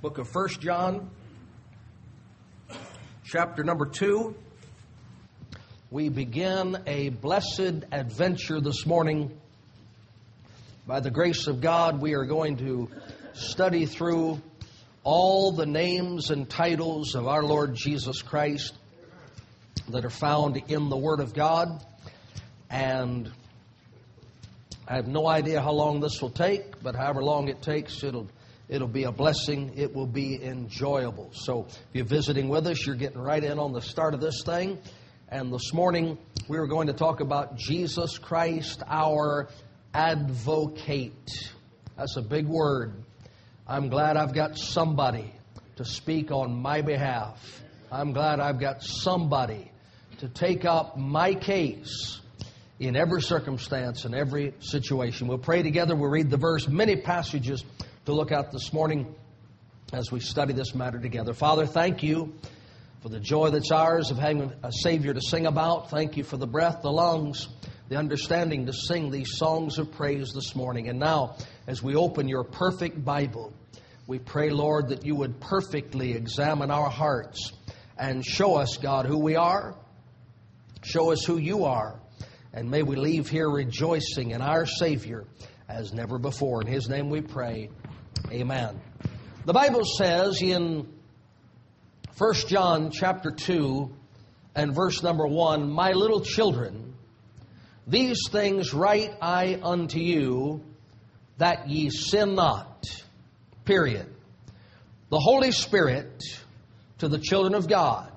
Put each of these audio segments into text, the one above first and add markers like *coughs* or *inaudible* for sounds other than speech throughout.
book of First John, chapter number 2. We begin a blessed adventure this morning. By the grace of God, we are going to study through all the names and titles of our Lord Jesus Christ that are found in the Word of God. And I have no idea how long this will take, but however long it takes, it'll It'll be a blessing. It will be enjoyable. So, if you're visiting with us, you're getting right in on the start of this thing. And this morning, we are going to talk about Jesus Christ, our advocate. That's a big word. I'm glad I've got somebody to speak on my behalf. I'm glad I've got somebody to take up my case in every circumstance and every situation. We'll pray together. We'll read the verse, many passages to look at this morning as we study this matter together. Father, thank you for the joy that's ours of having a Savior to sing about. Thank you for the breath, the lungs, the understanding to sing these songs of praise this morning. And now, as we open your perfect Bible, we pray, Lord, that you would perfectly examine our hearts and show us, God, who we are. Show us who you are. And may we leave here rejoicing in our Savior as never before. In His name we pray. Amen. The Bible says in 1 John chapter 2 and verse number 1, My little children, these things write I unto you, that ye sin not. Period. The Holy Spirit to the children of God,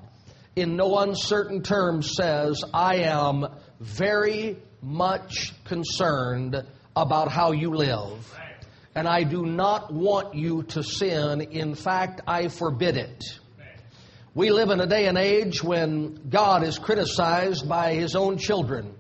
in no uncertain terms, says, I am very much concerned about how you live and I do not want you to sin. In fact, I forbid it. We live in a day and age when God is criticized by his own children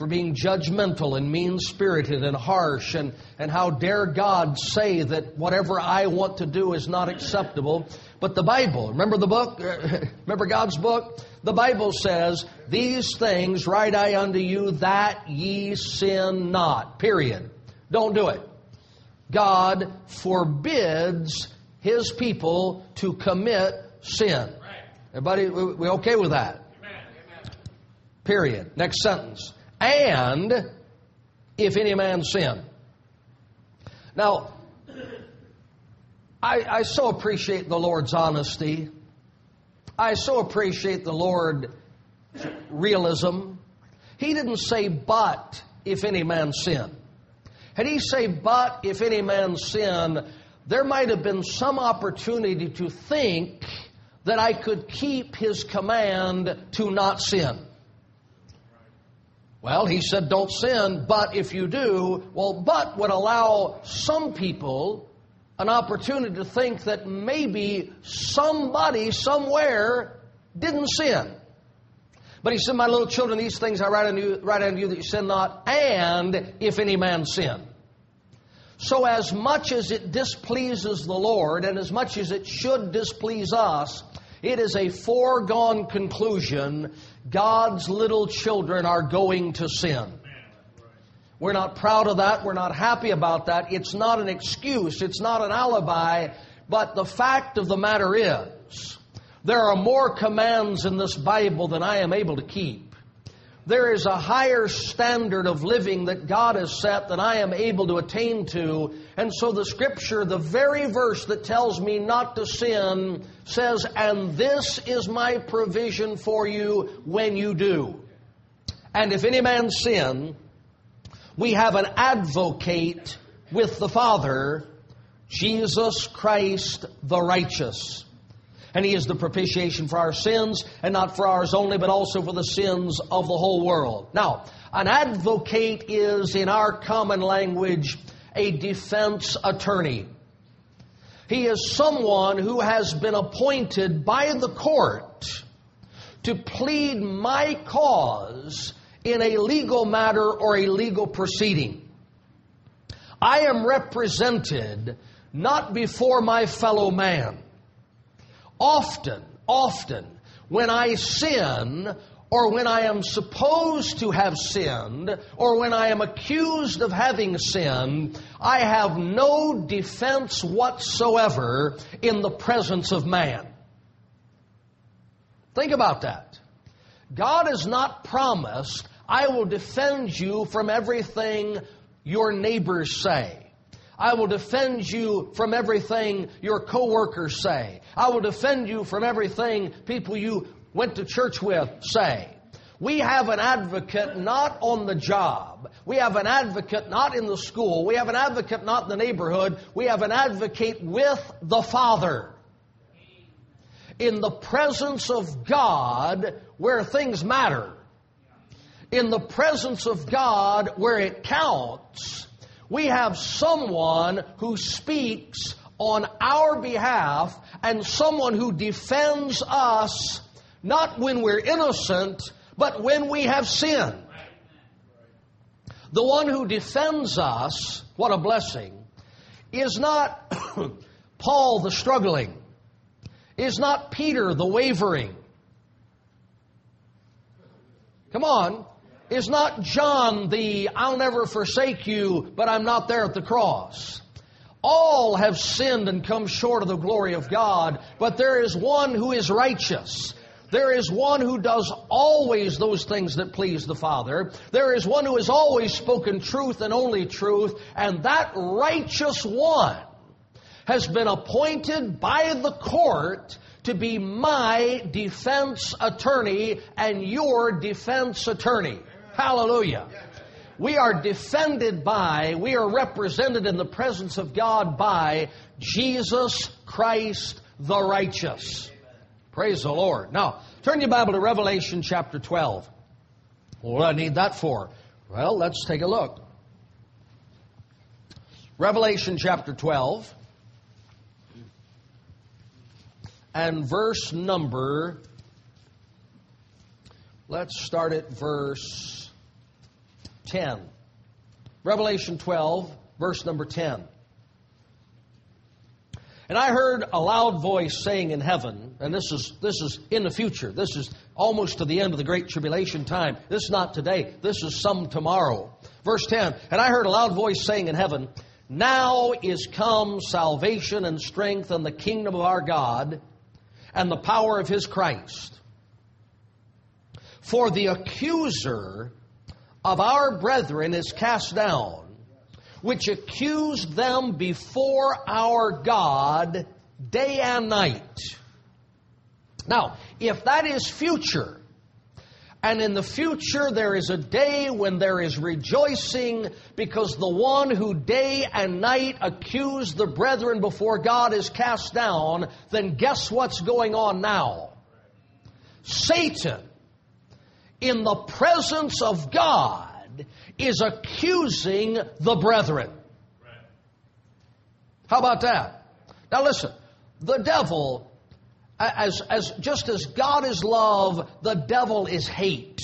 for being judgmental and mean spirited and harsh, and, and how dare God say that whatever I want to do is not acceptable. But the Bible, remember the book? *laughs* remember God's book? The Bible says, These things write I unto you that ye sin not. Period. Don't do it. God forbids His people to commit sin. Everybody, we okay with that? Period. Next sentence. And if any man sin. Now, I, I so appreciate the Lord's honesty. I so appreciate the Lord's realism. He didn't say, but if any man sin. Had he say, but if any man sin, there might have been some opportunity to think that I could keep his command to not sin. Well, he said, don't sin, but if you do, well, but would allow some people an opportunity to think that maybe somebody somewhere didn't sin. But he said, My little children, these things I write unto you, write unto you that you sin not, and if any man sin. So, as much as it displeases the Lord, and as much as it should displease us, it is a foregone conclusion God's little children are going to sin. We're not proud of that. We're not happy about that. It's not an excuse. It's not an alibi. But the fact of the matter is, there are more commands in this Bible than I am able to keep. There is a higher standard of living that God has set than I am able to attain to. And so the scripture, the very verse that tells me not to sin, says, And this is my provision for you when you do. And if any man sin, we have an advocate with the Father, Jesus Christ the righteous. And he is the propitiation for our sins, and not for ours only, but also for the sins of the whole world. Now, an advocate is, in our common language, a defense attorney. He is someone who has been appointed by the court to plead my cause in a legal matter or a legal proceeding. I am represented not before my fellow man Often, often, when I sin or when I am supposed to have sinned, or when I am accused of having sinned, I have no defense whatsoever in the presence of man. Think about that. God has not promised, I will defend you from everything your neighbors say. I will defend you from everything your coworkers say. I will defend you from everything people you went to church with say. We have an advocate not on the job. We have an advocate not in the school. We have an advocate not in the neighborhood. We have an advocate with the Father. In the presence of God where things matter. In the presence of God where it counts. We have someone who speaks on our behalf and someone who defends us not when we're innocent, but when we have sinned. The one who defends us, what a blessing, is not *coughs* Paul the struggling, is not Peter the wavering. Come on. Is not John the I'll never forsake you, but I'm not there at the cross. All have sinned and come short of the glory of God, but there is one who is righteous. There is one who does always those things that please the Father. There is one who has always spoken truth and only truth, and that righteous one has been appointed by the court to be my defense attorney and your defense attorney. Hallelujah. We are defended by, we are represented in the presence of God by Jesus Christ the righteous. Praise the Lord. Now, turn your Bible to Revelation chapter 12. What do I need that for? Well, let's take a look. Revelation chapter 12 and verse number, let's start at verse 10. Revelation 12, verse number 10. And I heard a loud voice saying in heaven, and this is, this is in the future, this is almost to the end of the Great Tribulation time. This is not today, this is some tomorrow. Verse 10 And I heard a loud voice saying in heaven, Now is come salvation and strength and the kingdom of our God and the power of his Christ. For the accuser of our brethren is cast down which accused them before our God day and night. Now, if that is future, and in the future there is a day when there is rejoicing because the one who day and night accused the brethren before God is cast down, then guess what's going on now? Satan, in the presence of God, is accusing the brethren. How about that? Now listen, the devil, as, as just as God is love, the devil is hate.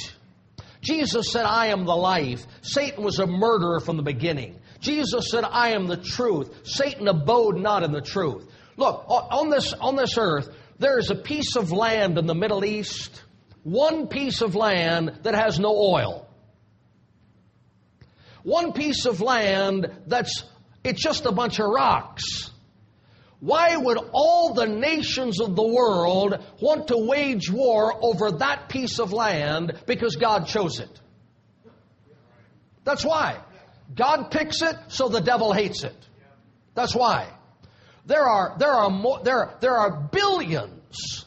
Jesus said, I am the life. Satan was a murderer from the beginning. Jesus said, I am the truth. Satan abode not in the truth. Look, on this, on this earth, there is a piece of land in the Middle East, one piece of land that has no oil one piece of land that's it's just a bunch of rocks. Why would all the nations of the world want to wage war over that piece of land because God chose it? That's why. God picks it, so the devil hates it. That's why. There are, there are, more, there, there are billions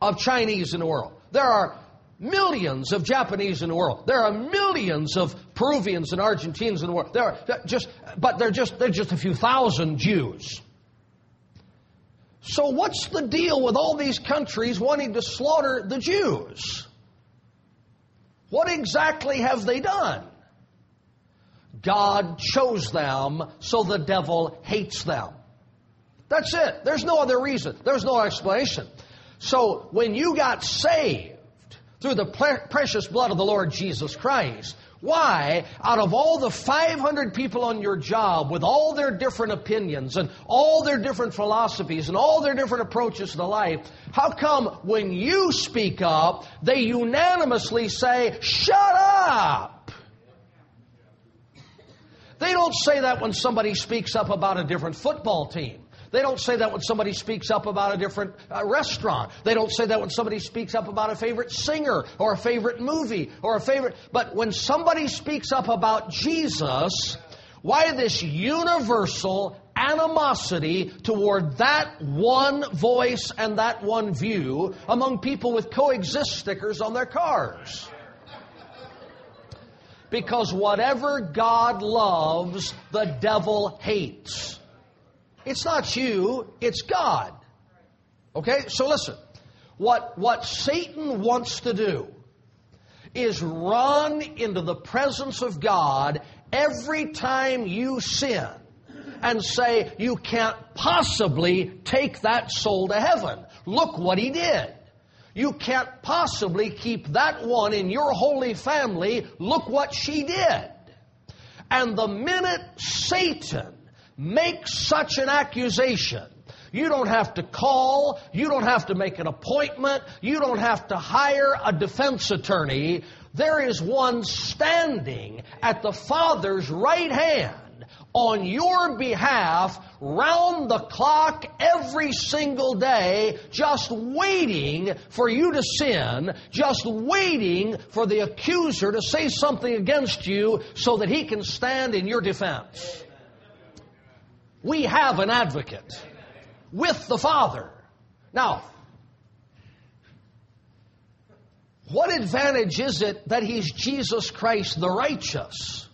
of Chinese in the world. There are millions of Japanese in the world. There are millions of Peruvians and Argentines in the world. There are just, but they're just, they're just a few thousand Jews. So what's the deal with all these countries wanting to slaughter the Jews? What exactly have they done? God chose them, so the devil hates them. That's it. There's no other reason. There's no explanation. So when you got saved, through the precious blood of the Lord Jesus Christ, Why, out of all the 500 people on your job with all their different opinions and all their different philosophies and all their different approaches to life, how come when you speak up, they unanimously say, shut up? They don't say that when somebody speaks up about a different football team. They don't say that when somebody speaks up about a different uh, restaurant. They don't say that when somebody speaks up about a favorite singer or a favorite movie or a favorite. But when somebody speaks up about Jesus, why this universal animosity toward that one voice and that one view among people with coexist stickers on their cars? Because whatever God loves, the devil hates. It's not you, it's God. Okay? So listen. What, what Satan wants to do is run into the presence of God every time you sin and say, You can't possibly take that soul to heaven. Look what he did. You can't possibly keep that one in your holy family. Look what she did. And the minute Satan make such an accusation, you don't have to call, you don't have to make an appointment, you don't have to hire a defense attorney. There is one standing at the Father's right hand on your behalf round the clock every single day, just waiting for you to sin, just waiting for the accuser to say something against you so that he can stand in your defense. We have an advocate with the Father. Now, what advantage is it that He's Jesus Christ the righteous?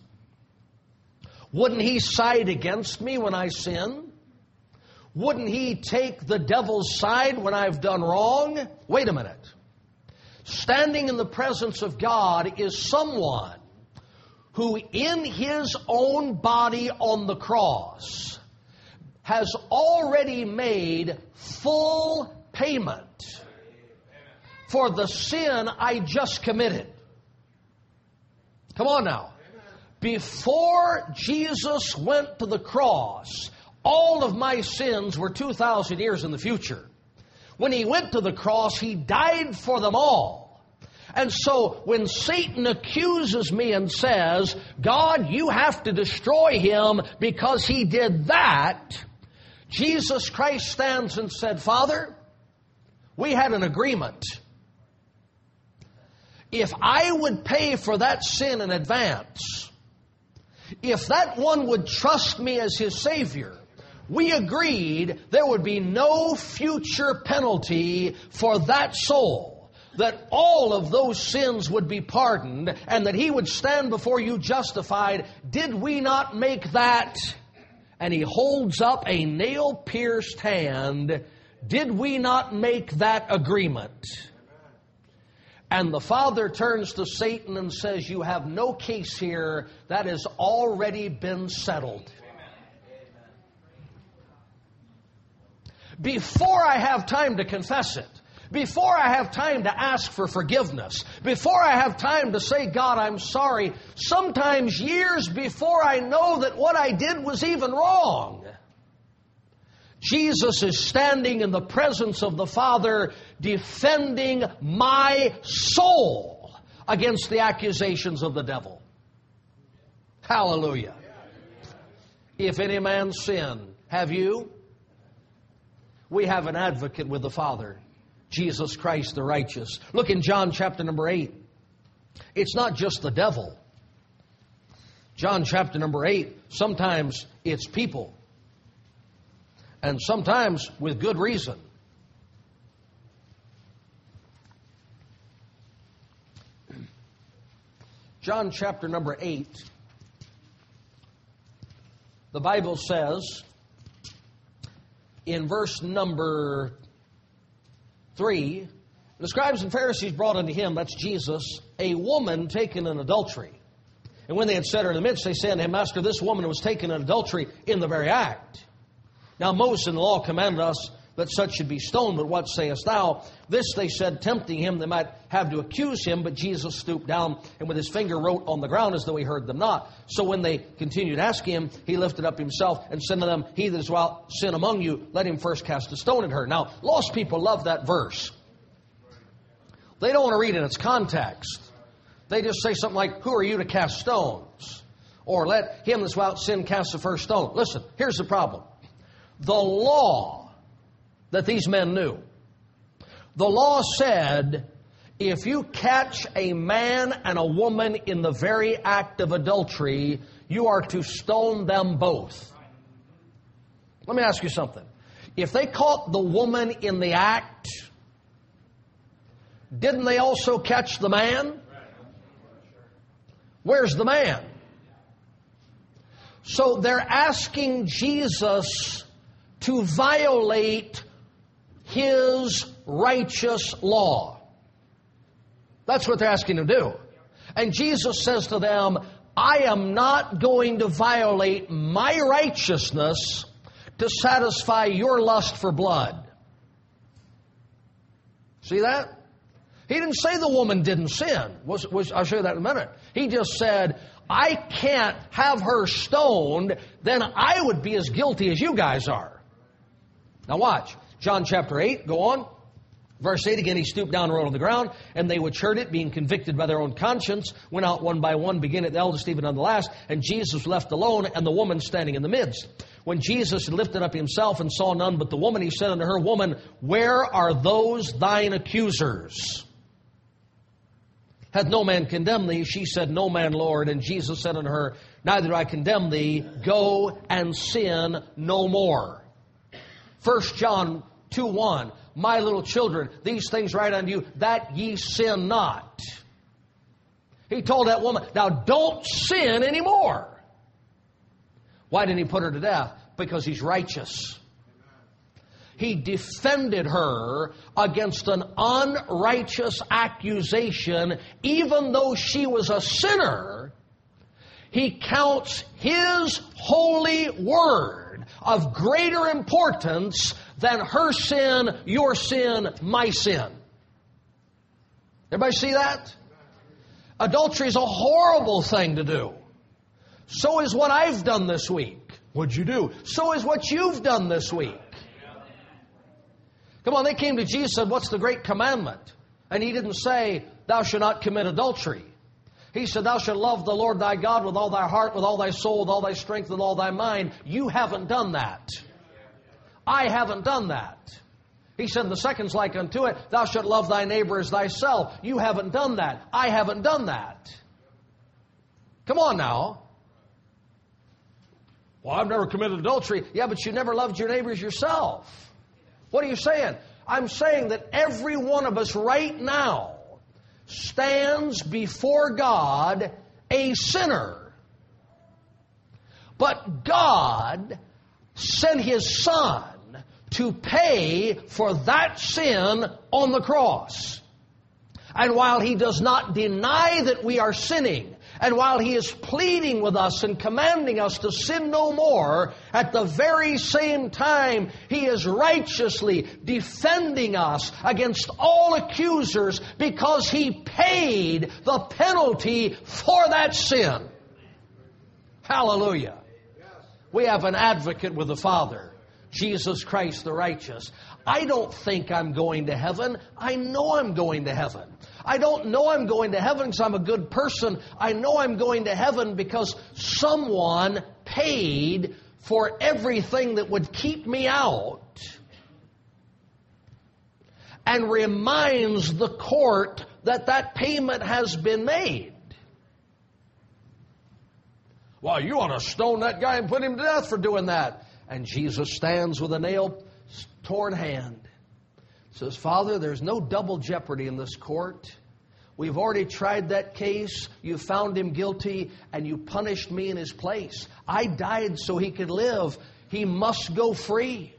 Wouldn't He side against me when I sin? Wouldn't He take the devil's side when I've done wrong? Wait a minute. Standing in the presence of God is someone who, in His own body on the cross, has already made full payment for the sin I just committed. Come on now. Before Jesus went to the cross, all of my sins were 2,000 years in the future. When he went to the cross, he died for them all. And so when Satan accuses me and says, God, you have to destroy him because he did that, Jesus Christ stands and said, Father, we had an agreement. If I would pay for that sin in advance, if that one would trust me as his Savior, we agreed there would be no future penalty for that soul. That all of those sins would be pardoned and that he would stand before you justified. Did we not make that and he holds up a nail pierced hand. Did we not make that agreement? And the father turns to Satan and says, You have no case here. That has already been settled. Before I have time to confess it, before I have time to ask for forgiveness, before I have time to say, God, I'm sorry, sometimes years before I know that what I did was even wrong. Jesus is standing in the presence of the Father defending my soul against the accusations of the devil. Hallelujah. If any man sin, have you? We have an advocate with the Father, Jesus Christ the righteous. Look in John chapter number 8. It's not just the devil. John chapter number 8, sometimes it's people. And sometimes with good reason. John chapter number 8, the Bible says in verse number 3 The scribes and Pharisees brought unto him, that's Jesus, a woman taken in adultery. And when they had set her in the midst, they said unto him, Master, this woman was taken in adultery in the very act. Now Moses in the law commanded us that such should be stoned, but what sayest thou? This they said, tempting him, they might have to accuse him, but Jesus stooped down and with his finger wrote on the ground as though he heard them not. So when they continued asking him, he lifted up himself and said to them, He that is without sin among you, let him first cast a stone at her. Now, lost people love that verse. They don't want to read in its context. They just say something like, Who are you to cast stones? Or let him that's without sin cast the first stone. Listen, here's the problem. The law that these men knew. The law said if you catch a man and a woman in the very act of adultery, you are to stone them both. Let me ask you something. If they caught the woman in the act, didn't they also catch the man? Where's the man? So they're asking Jesus to violate his righteous law. That's what they're asking him to do. And Jesus says to them, I am not going to violate my righteousness to satisfy your lust for blood. See that? He didn't say the woman didn't sin. Was, was, I'll show you that in a minute. He just said, I can't have her stoned, then I would be as guilty as you guys are. Now watch. John chapter 8, go on. Verse 8 again, he stooped down and wrote on the ground, and they which heard it, being convicted by their own conscience, went out one by one, beginning at the eldest, even unto the last, and Jesus left alone, and the woman standing in the midst. When Jesus had lifted up himself and saw none but the woman, he said unto her, Woman, where are those thine accusers? Hath no man condemned thee? She said, No man, Lord. And Jesus said unto her, Neither do I condemn thee. Go and sin no more. 1 John 2 1. My little children, these things write unto you, that ye sin not. He told that woman, now don't sin anymore. Why didn't he put her to death? Because he's righteous. He defended her against an unrighteous accusation, even though she was a sinner. He counts his holy word of greater importance than her sin, your sin, my sin. Everybody see that? Adultery is a horrible thing to do. So is what I've done this week. What'd you do? So is what you've done this week. Come on, they came to Jesus and said, What's the great commandment? And he didn't say, Thou shalt not commit adultery. He said, Thou shalt love the Lord thy God with all thy heart, with all thy soul, with all thy strength, with all thy mind. You haven't done that. I haven't done that. He said, The second's like unto it, Thou shalt love thy neighbor as thyself. You haven't done that. I haven't done that. Come on now. Well, I've never committed adultery. Yeah, but you never loved your neighbors yourself. What are you saying? I'm saying that every one of us right now stands before God a sinner. But God sent His Son to pay for that sin on the cross. And while He does not deny that we are sinning, and while he is pleading with us and commanding us to sin no more, at the very same time, he is righteously defending us against all accusers because he paid the penalty for that sin. Hallelujah. We have an advocate with the Father, Jesus Christ the righteous. I don't think I'm going to heaven. I know I'm going to heaven. I don't know I'm going to heaven because I'm a good person. I know I'm going to heaven because someone paid for everything that would keep me out and reminds the court that that payment has been made. Well, you want to stone that guy and put him to death for doing that. And Jesus stands with a nail torn hand says, Father, there's no double jeopardy in this court. We've already tried that case. You found him guilty and you punished me in his place. I died so he could live. He must go free.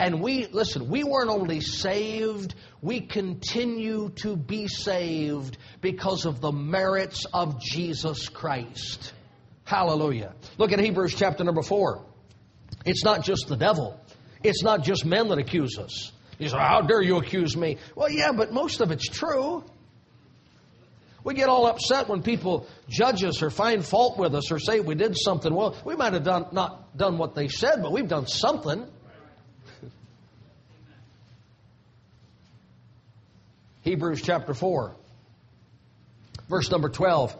And we, listen, we weren't only saved, we continue to be saved because of the merits of Jesus Christ. Hallelujah. Look at Hebrews chapter number 4. It's not just the devil. It's not just men that accuse us. You say, How dare you accuse me? Well, yeah, but most of it's true. We get all upset when people judge us or find fault with us or say we did something. Well, we might have done, not done what they said, but we've done something. Hebrews chapter 4, verse number 12.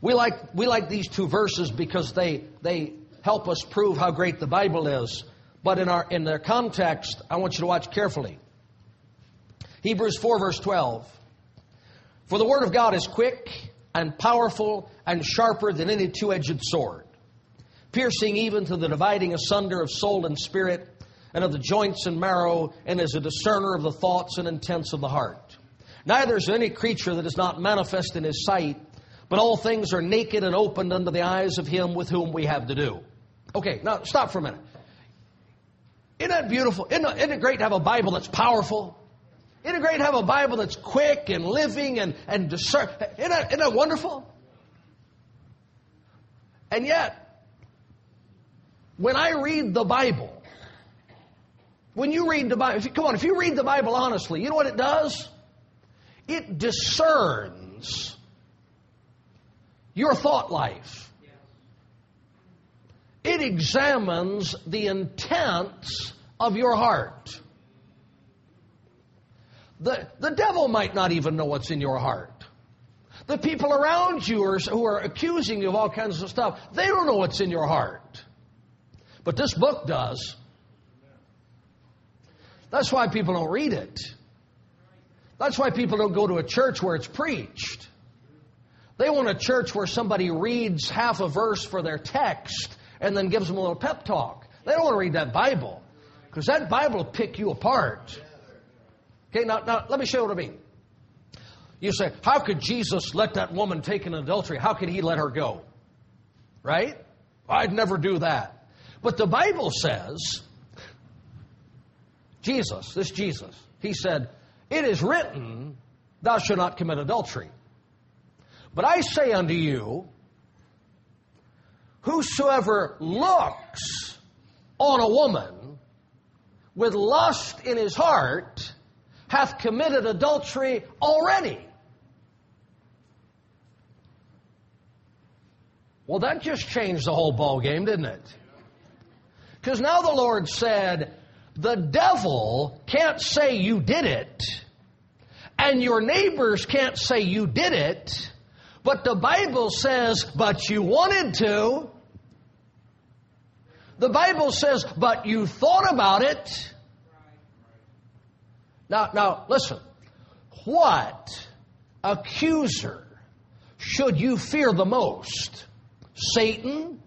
We like, we like these two verses because they, they help us prove how great the Bible is. But in, our, in their context, I want you to watch carefully. Hebrews 4, verse 12. For the Word of God is quick and powerful and sharper than any two edged sword, piercing even to the dividing asunder of soul and spirit, and of the joints and marrow, and is a discerner of the thoughts and intents of the heart. Neither is any creature that is not manifest in his sight, but all things are naked and opened unto the eyes of him with whom we have to do. Okay, now stop for a minute. Isn't that beautiful? Isn't it, great to have a Bible that's powerful? Isn't it great to have a Bible that's quick and living and, and discern? Isn't that, isn't that wonderful? And yet, when I read the Bible, when you read the Bible, you, come on, if you read the Bible honestly, you know what it does? It discerns your thought life. It examines the intents of your heart. The, the devil might not even know what's in your heart. The people around you are, who are accusing you of all kinds of stuff, they don't know what's in your heart. But this book does. That's why people don't read it. That's why people don't go to a church where it's preached. They want a church where somebody reads half a verse for their text and then gives them a little pep talk. They don't want to read that Bible because that Bible will pick you apart. Okay, now, now let me show you what I mean. You say, how could Jesus let that woman take an adultery? How could he let her go? Right? I'd never do that. But the Bible says, Jesus, this Jesus, he said, It is written, Thou shalt not commit adultery. But I say unto you, whosoever looks on a woman with lust in his heart hath committed adultery already. Well, that just changed the whole ball game, didn't it? Because now the Lord said, the devil can't say you did it, and your neighbors can't say you did it, but the Bible says, but you wanted to. The Bible says, but you thought about it. Now, now, listen. What accuser should you fear the most? Satan?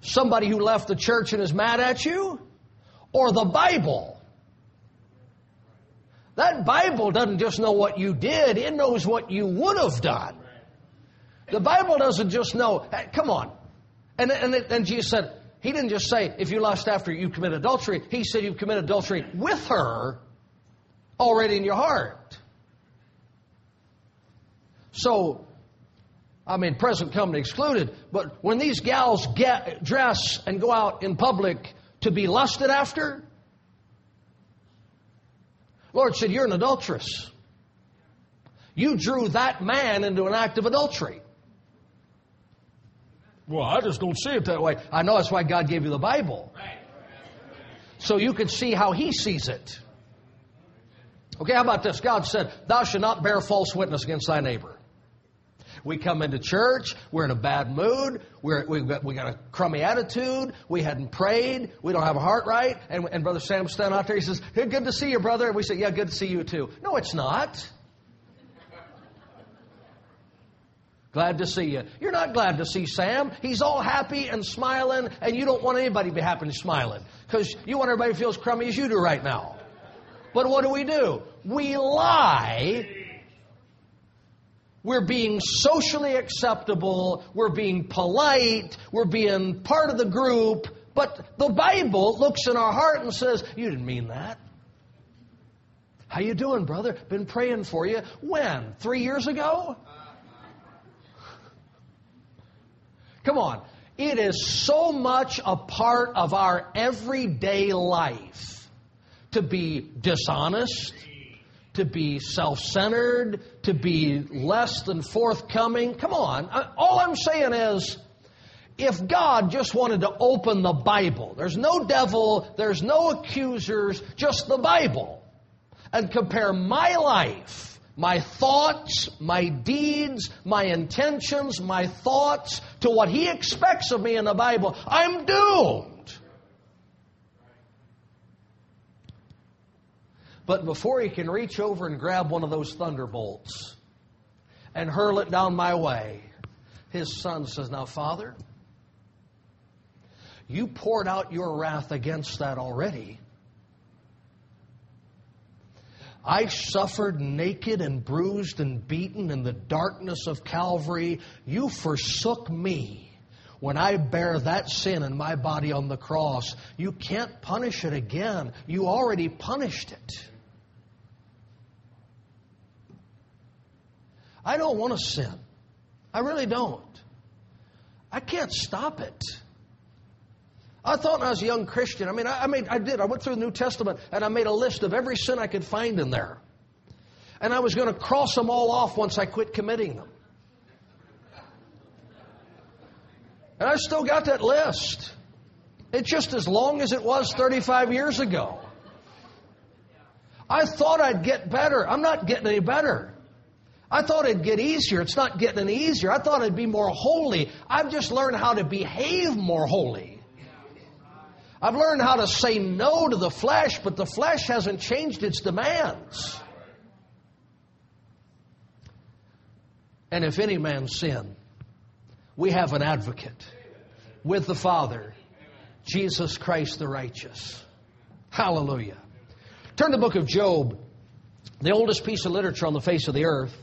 Somebody who left the church and is mad at you? Or the Bible? That Bible doesn't just know what you did, it knows what you would have done. The Bible doesn't just know, hey, come on. And, and, and Jesus said, He didn't just say, if you lust after you commit adultery. He said, you commit adultery with her already in your heart. So, I mean, present company excluded, but when these gals get, dress and go out in public to be lusted after, Lord said, You're an adulteress. You drew that man into an act of adultery. Well, I just don't see it that way. I know that's why God gave you the Bible. So you can see how He sees it. Okay, how about this? God said, Thou shalt not bear false witness against thy neighbor. We come into church, we're in a bad mood, we're, we've got, we got a crummy attitude, we hadn't prayed, we don't have a heart right, and, and Brother Sam standing out there, he says, hey, Good to see you, brother. And we say, Yeah, good to see you too. No, it's not. Glad to see you. You're not glad to see Sam. He's all happy and smiling, and you don't want anybody to be happy and smiling because you want everybody to feel as crummy as you do right now. But what do we do? We lie. We're being socially acceptable. We're being polite. We're being part of the group. But the Bible looks in our heart and says, "You didn't mean that." How you doing, brother? Been praying for you. When? Three years ago? Come on. It is so much a part of our everyday life to be dishonest, to be self centered, to be less than forthcoming. Come on. Uh, all I'm saying is, if God just wanted to open the Bible, there's no devil, there's no accusers, just the Bible, and compare my life, my thoughts, my deeds, my intentions, my thoughts to what He expects of me in the Bible, I'm doomed. But before He can reach over and grab one of those thunderbolts and hurl it down my way, His Son says, Now, Father, you poured out your wrath against that already. I suffered naked and bruised and beaten in the darkness of Calvary. You forsook me when I bear that sin in my body on the cross. You can't punish it again. You already punished it. I don't want to sin. I really don't. I can't stop it. I thought when I was a young Christian, I mean, I, I, made, I did. I went through the New Testament and I made a list of every sin I could find in there. And I was going to cross them all off once I quit committing them. And I still got that list. It's just as long as it was 35 years ago. I thought I'd get better. I'm not getting any better. I thought it'd get easier. It's not getting any easier. I thought it'd be more holy. I've just learned how to behave more holy. I've learned how to say no to the flesh, but the flesh hasn't changed its demands. And if any man sin, we have an advocate with the Father, Jesus Christ the righteous. Hallelujah. Turn to the book of Job, the oldest piece of literature on the face of the earth.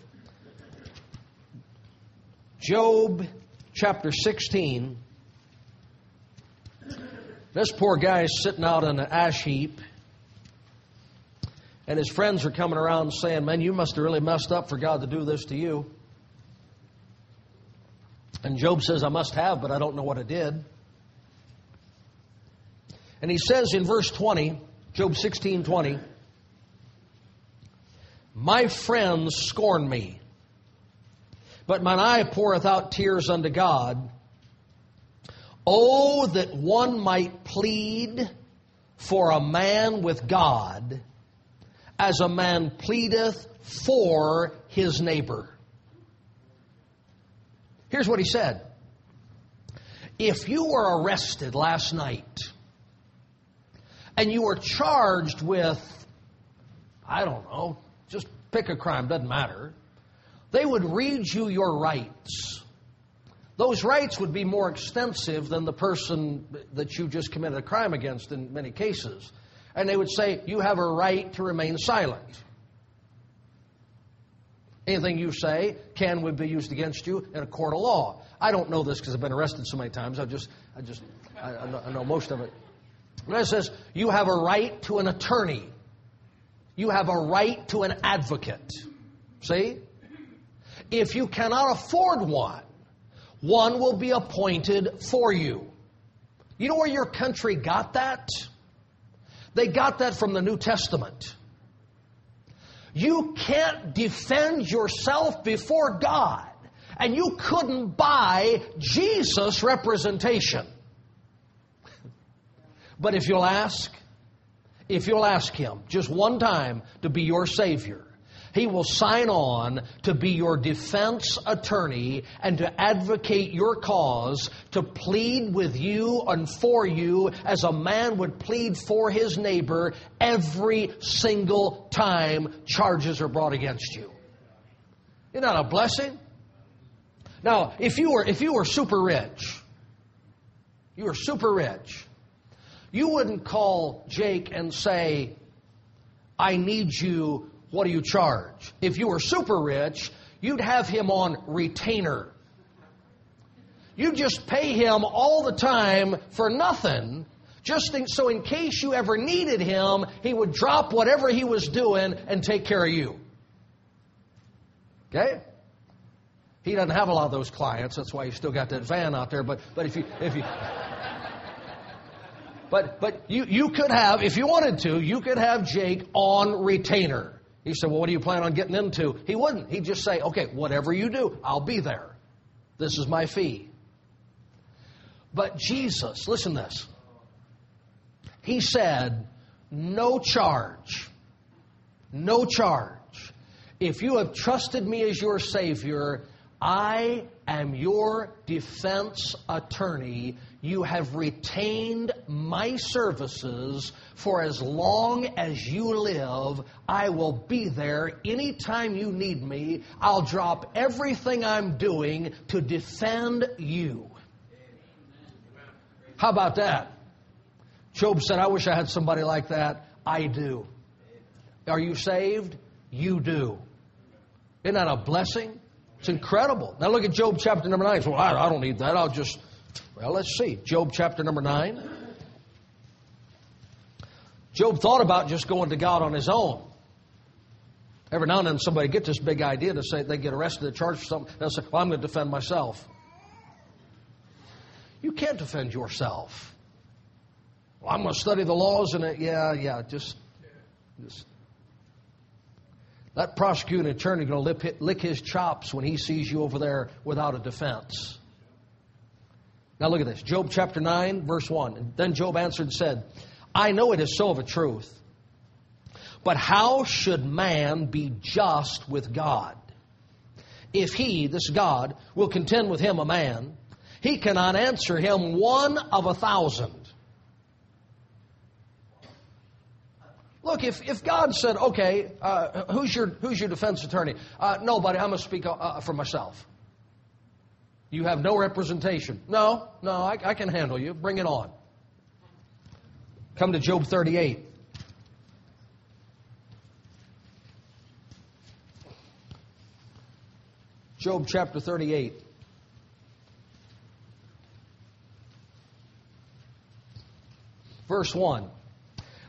Job chapter 16. This poor guy is sitting out on an ash heap, and his friends are coming around saying, Man, you must have really messed up for God to do this to you. And Job says, I must have, but I don't know what I did. And he says in verse 20, Job 16 20, My friends scorn me, but mine eye poureth out tears unto God. Oh, that one might plead for a man with God as a man pleadeth for his neighbor. Here's what he said If you were arrested last night and you were charged with, I don't know, just pick a crime, doesn't matter, they would read you your rights those rights would be more extensive than the person that you just committed a crime against in many cases. And they would say, You have a right to remain silent. Anything you say can would be used against you in a court of law. I don't know this because I've been arrested so many times. I just, I just, I, I, know, I know most of it. But it says you have a right to an attorney. You have a right to an advocate. See? If you cannot afford one, one will be appointed for you. You know where your country got that? They got that from the New Testament. You can't defend yourself before God, and you couldn't buy Jesus' representation. But if you'll ask, if you'll ask Him just one time to be your Savior, he will sign on to be your defense attorney and to advocate your cause, to plead with you and for you as a man would plead for his neighbor every single time charges are brought against you. Isn't that a blessing? Now, if you were, if you were super rich, you were super rich, you wouldn't call Jake and say, I need you what do you charge? If you were super rich, you'd have him on retainer. You just pay him all the time for nothing, just in, so in case you ever needed him, he would drop whatever he was doing and take care of you. Okay? He doesn't have a lot of those clients. That's why he's still got that van out there. But but if you if you but but you you could have if you wanted to you could have Jake on retainer. He said, "Well, what do you plan on getting into?" He wouldn't. He'd just say, "Okay, whatever you do, I'll be there. This is my fee." But Jesus, listen this. He said, "No charge. No charge. If you have trusted me as your Savior, I am your defense attorney. You have retained my services for as long as you live. I will be there anytime you need me. I'll drop everything I'm doing to defend you. How about that? Job said, I wish I had somebody like that. I do. Are you saved? You do. Isn't that a blessing? It's incredible. Now look at Job chapter number 9. So, well, I, don't need that. I'll just, well, let's see. Job chapter number 9. Job thought about just going to God on his own. Every now and then somebody gets this big idea to say they get arrested or charged for something. They'll say, well, I'm going to defend myself. You can't defend yourself. Well, I'm going to study the laws and it, yeah, yeah, just, just that prosecuting attorney going to lick his chops when he sees you over there without a defense. Now look at this. Job chapter 9, verse 1. And then Job answered and said, I know it is so of a truth. But how should man be just with God? If he, this God, will contend with him a man, he cannot answer him one of a thousand. Look, if, if God said, okay, uh, who's, your, who's your defense attorney? Uh, nobody, I'm going to speak uh, uh, for myself. You have no representation. No, no, I, I can handle you. Bring it on. Come to Job 38. Job chapter 38. Verse 1.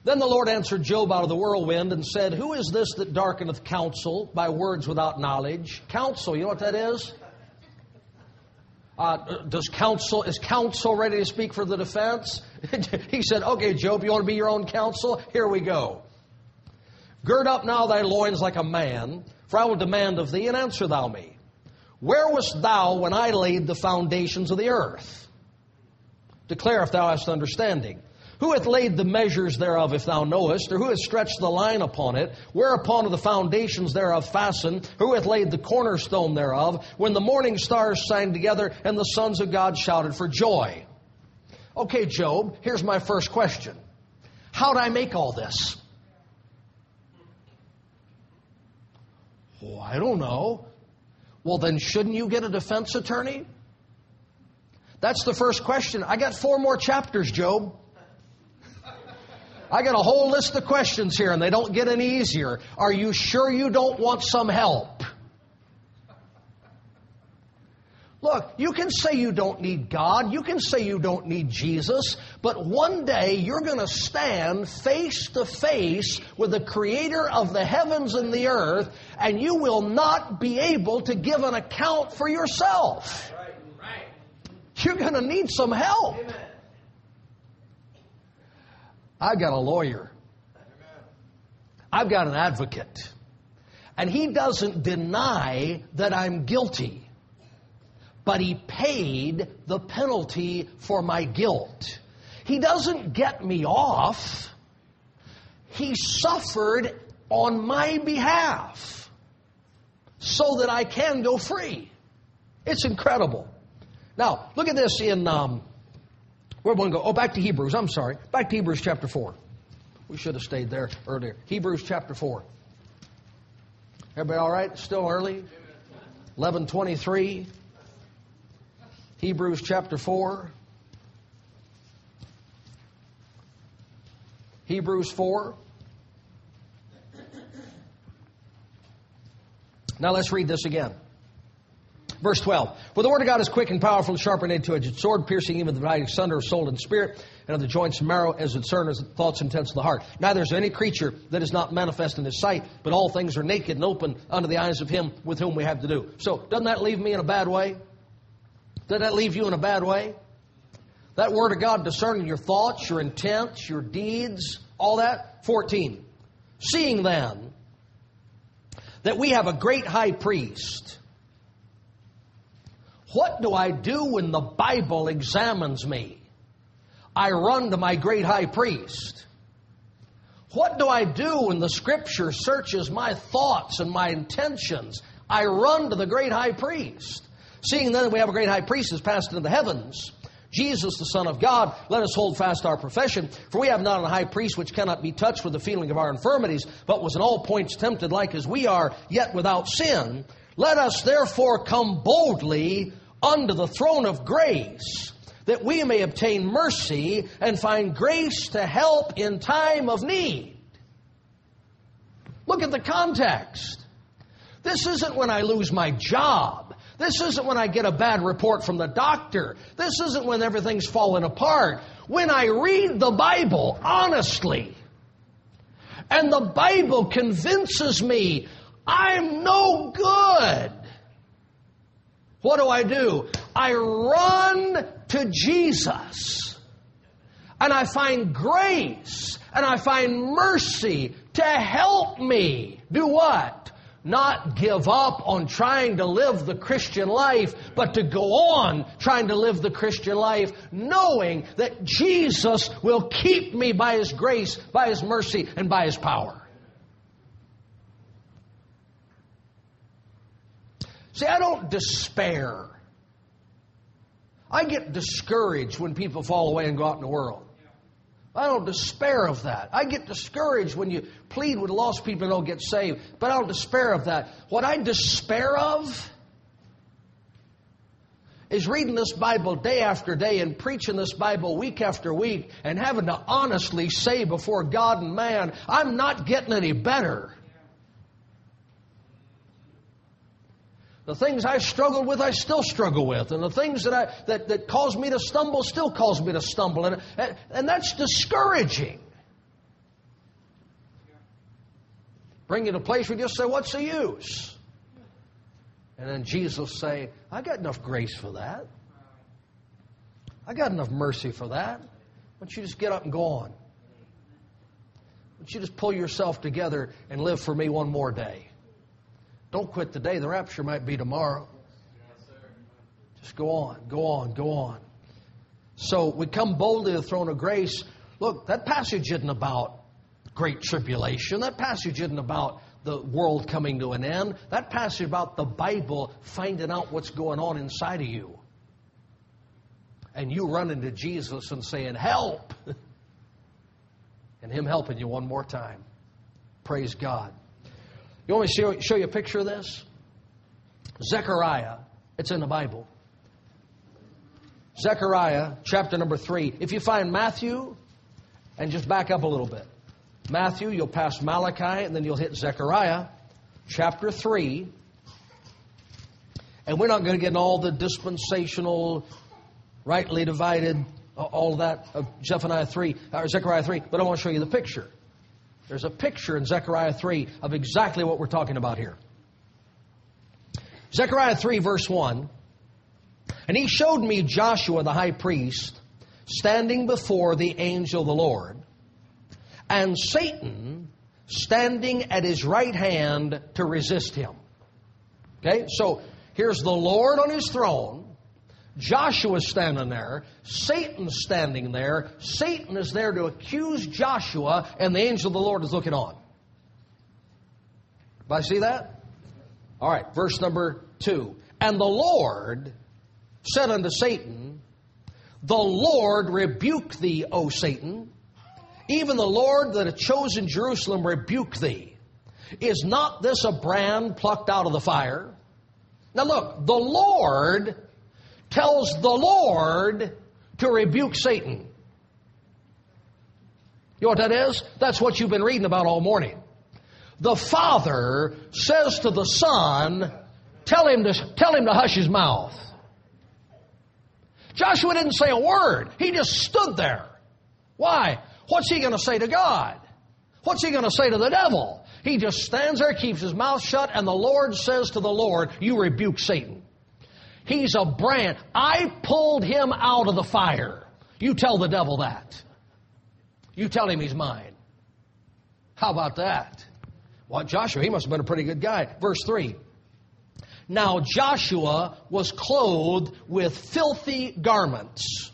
Then the Lord answered Job out of the whirlwind and said, Who is this that darkeneth counsel by words without knowledge? Counsel, you know what that is? Uh, does counsel is counsel ready to speak for the defense? *laughs* he said, "Okay, Job, you want to be your own counsel? Here we go. Gird up now thy loins like a man, for I will demand of thee, and answer thou me. Where wast thou when I laid the foundations of the earth? Declare if thou hast understanding. Who hath laid the measures thereof, if thou knowest? Or who hath stretched the line upon it? Whereupon are the foundations thereof fastened? Who hath laid the cornerstone thereof? When the morning stars sang together and the sons of God shouted for joy. Okay, Job, here's my first question. How'd I make all this? Oh, I don't know. Well, then shouldn't you get a defense attorney? That's the first question. I got four more chapters, Job. I got a whole list of questions here and they don't get any easier. Are you sure you don't want some help? Look, you can say you don't need God, you can say you don't need Jesus, but one day you're going to stand face to face with the creator of the heavens and the earth, and you will not be able to give an account for yourself. You're going to need some help. I've got a lawyer. I've got an advocate. And he doesn't deny that I'm guilty, but he paid the penalty for my guilt. He doesn't get me off. He suffered on my behalf so that I can go free. It's incredible. Now, look at this in um, where we go? Oh, back to Hebrews. I'm sorry. Back to Hebrews chapter 4. We should have stayed there earlier. Hebrews chapter 4. Everybody all right? Still early? 1123. Hebrews chapter 4. Hebrews 4. Now let's read this again. Verse 12. For the word of God is quick and powerful, sharper than any two-edged sword, piercing even the dividing sunder of soul and spirit, and of the joints and marrow, as it discerns the thoughts and intents of the heart. Neither is there any creature that is not manifest in his sight, but all things are naked and open under the eyes of him with whom we have to do. So, doesn't that leave me in a bad way? Doesn't that leave you in a bad way? That word of God discerning your thoughts, your intents, your deeds, all that. 14. Seeing then that we have a great high priest what do I do when the Bible examines me? I run to my great high priest. What do I do when the scripture searches my thoughts and my intentions? I run to the great high priest. Seeing then that we have a great high priest who's passed into the heavens, Jesus, the Son of God, let us hold fast our profession. For we have not a high priest which cannot be touched with the feeling of our infirmities, but was in all points tempted like as we are, yet without sin. Let us therefore come boldly unto the throne of grace, that we may obtain mercy and find grace to help in time of need. Look at the context. This isn't when I lose my job. This isn't when I get a bad report from the doctor. This isn't when everything's falling apart. When I read the Bible honestly, and the Bible convinces me I'm no good. What do I do? I run to Jesus. And I find grace and I find mercy to help me do what? Not give up on trying to live the Christian life, but to go on trying to live the Christian life, knowing that Jesus will keep me by His grace, by His mercy, and by His power. See, I don't despair. I get discouraged when people fall away and go out in the world. I don't despair of that. I get discouraged when you plead with lost people and don't get saved, but I don't despair of that. What I despair of is reading this Bible day after day and preaching this Bible week after week and having to honestly say before God and man, I'm not getting any better. The things I struggled with, I still struggle with. And the things that, I, that, that cause me to stumble still cause me to stumble. And, and, and that's discouraging. Bring you to a place where you just say, What's the use? And then Jesus will say, I got enough grace for that. I got enough mercy for that. Why don't you just get up and go on? Why don't you just pull yourself together and live for me one more day? Don't quit today. The rapture might be tomorrow. Just go on, go on, go on. So we come boldly to the throne of grace. Look, that passage isn't about great tribulation. That passage isn't about the world coming to an end. That passage about the Bible finding out what's going on inside of you. And you running to Jesus and saying, Help! *laughs* and Him helping you one more time. Praise God. You want me to show, you a picture of this? Zechariah. It's in the Bible. Zechariah, chapter number 3. If you find Matthew, and just back up a little bit. Matthew, you'll pass Malachi, and then you'll hit Zechariah, chapter 3. And we're not going to get in all the dispensational, rightly divided, all that of Zephaniah 3, or Zechariah 3, but I want to show you the picture. There's a picture in Zechariah 3 of exactly what we're talking about here. Zechariah 3, verse 1. And he showed me Joshua the high priest standing before the angel of the Lord, and Satan standing at his right hand to resist him. Okay, so here's the Lord on his throne, Joshua's standing there. Satan's standing there. Satan is there to accuse Joshua, and the angel of the Lord is looking on. I see that? All right, verse number two. And the Lord said unto Satan, The Lord rebuke thee, O Satan. Even the Lord that hath chosen Jerusalem rebuke thee. Is not this a brand plucked out of the fire? Now look, the Lord tells the Lord to rebuke Satan. You know what that is? That's what you've been reading about all morning. The Father says to the Son Tell him to, tell him to hush his mouth. Joshua didn't say a word. He just stood there. Why? What's he going to say to God? What's he going to say to the devil? He just stands there, keeps his mouth shut, and the Lord says to the Lord, You rebuke Satan. He's a brand. I pulled him out of the fire. You tell the devil that. You tell him he's mine. How about that? Well, Joshua, he must have been a pretty good guy. Verse 3. Now Joshua was clothed with filthy garments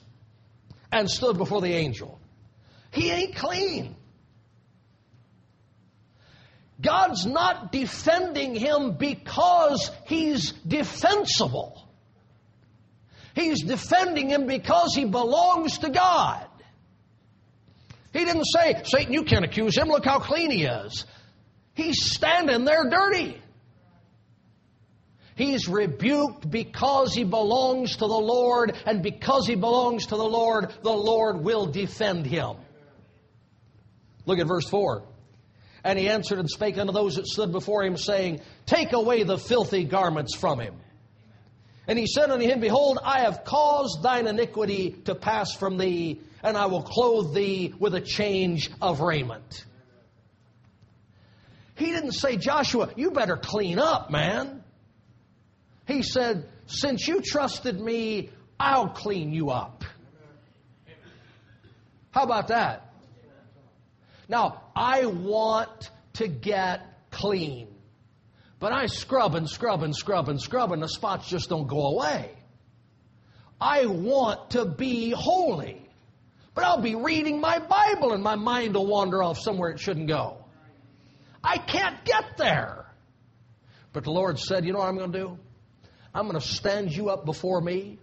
and stood before the angel. He ain't clean. God's not defending him because he's defensible. He's defending him because he belongs to God. He didn't say, Satan, you can't accuse him. Look how clean he is. He's standing there dirty. He's rebuked because he belongs to the Lord, and because he belongs to the Lord, the Lord will defend him. Look at verse 4. And he answered and spake unto those that stood before him, saying, Take away the filthy garments from him. And he said unto him, Behold, I have caused thine iniquity to pass from thee, and I will clothe thee with a change of raiment. He didn't say, Joshua, you better clean up, man. He said, Since you trusted me, I'll clean you up. How about that? Now, I want to get clean. But I scrub and scrub and scrub and scrub, and the spots just don't go away. I want to be holy. But I'll be reading my Bible and my mind will wander off somewhere it shouldn't go. I can't get there. But the Lord said, You know what I'm going to do? I'm going to stand you up before me.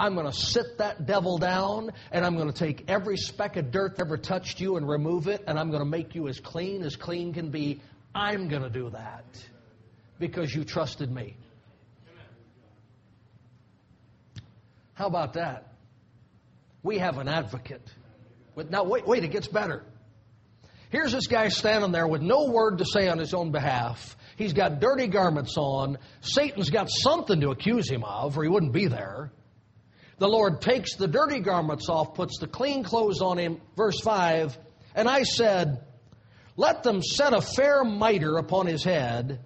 I'm going to sit that devil down and I'm going to take every speck of dirt that ever touched you and remove it and I'm going to make you as clean as clean can be. I'm going to do that because you trusted me. How about that? We have an advocate. But now, wait, wait, it gets better. Here's this guy standing there with no word to say on his own behalf. He's got dirty garments on. Satan's got something to accuse him of, or he wouldn't be there. The Lord takes the dirty garments off, puts the clean clothes on him. Verse 5 And I said, Let them set a fair mitre upon his head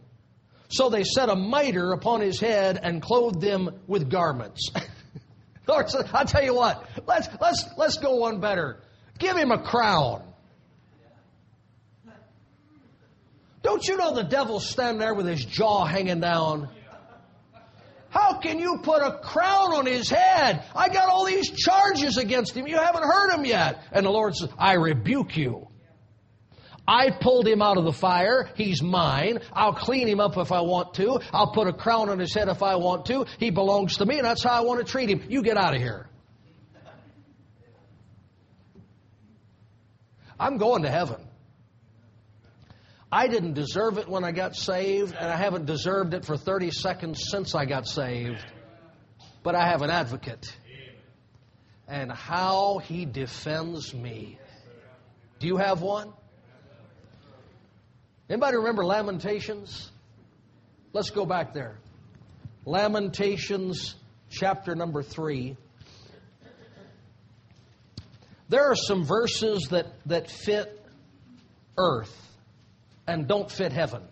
so they set a mitre upon his head and clothed him with garments. *laughs* Lord I'll tell you what, let's, let's, let's go one better. Give him a crown. Don't you know the devil's standing there with his jaw hanging down? How can you put a crown on his head? I got all these charges against him. You haven't heard him yet. And the Lord says, I rebuke you. I pulled him out of the fire. He's mine. I'll clean him up if I want to. I'll put a crown on his head if I want to. He belongs to me, and that's how I want to treat him. You get out of here. I'm going to heaven. I didn't deserve it when I got saved, and I haven't deserved it for 30 seconds since I got saved. But I have an advocate. And how he defends me. Do you have one? Anybody remember Lamentations? Let's go back there. Lamentations chapter number 3. There are some verses that, that fit earth and don't fit heaven.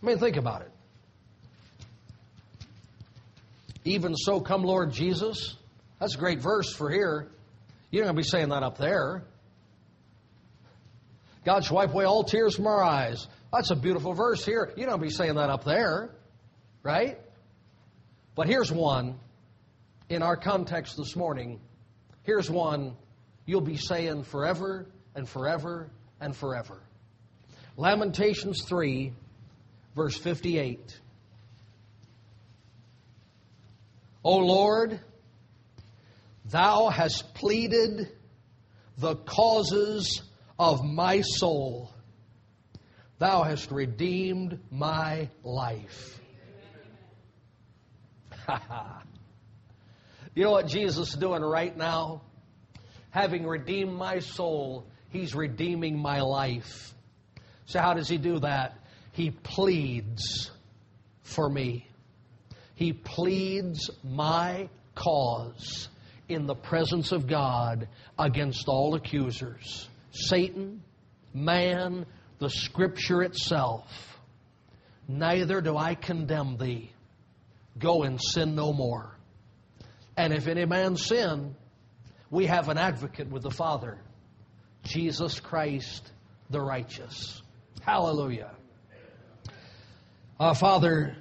I mean, think about it. Even so, come Lord Jesus. That's a great verse for here. You're going to be saying that up there. God shall wipe away all tears from our eyes. That's a beautiful verse here. You don't be saying that up there, right? But here's one in our context this morning. Here's one you'll be saying forever and forever and forever. Lamentations 3, verse 58. O Lord, thou hast pleaded the causes of my soul. Thou hast redeemed my life. you know what Jesus is doing right now? Having redeemed my soul, He's redeeming my life. So, how does He do that? He pleads for me. He pleads my cause in the presence of God against all accusers Satan, man, the Scripture itself. Neither do I condemn thee. Go and sin no more. And if any man sin, we have an advocate with the Father, Jesus Christ the righteous. Hallelujah. Uh, Father,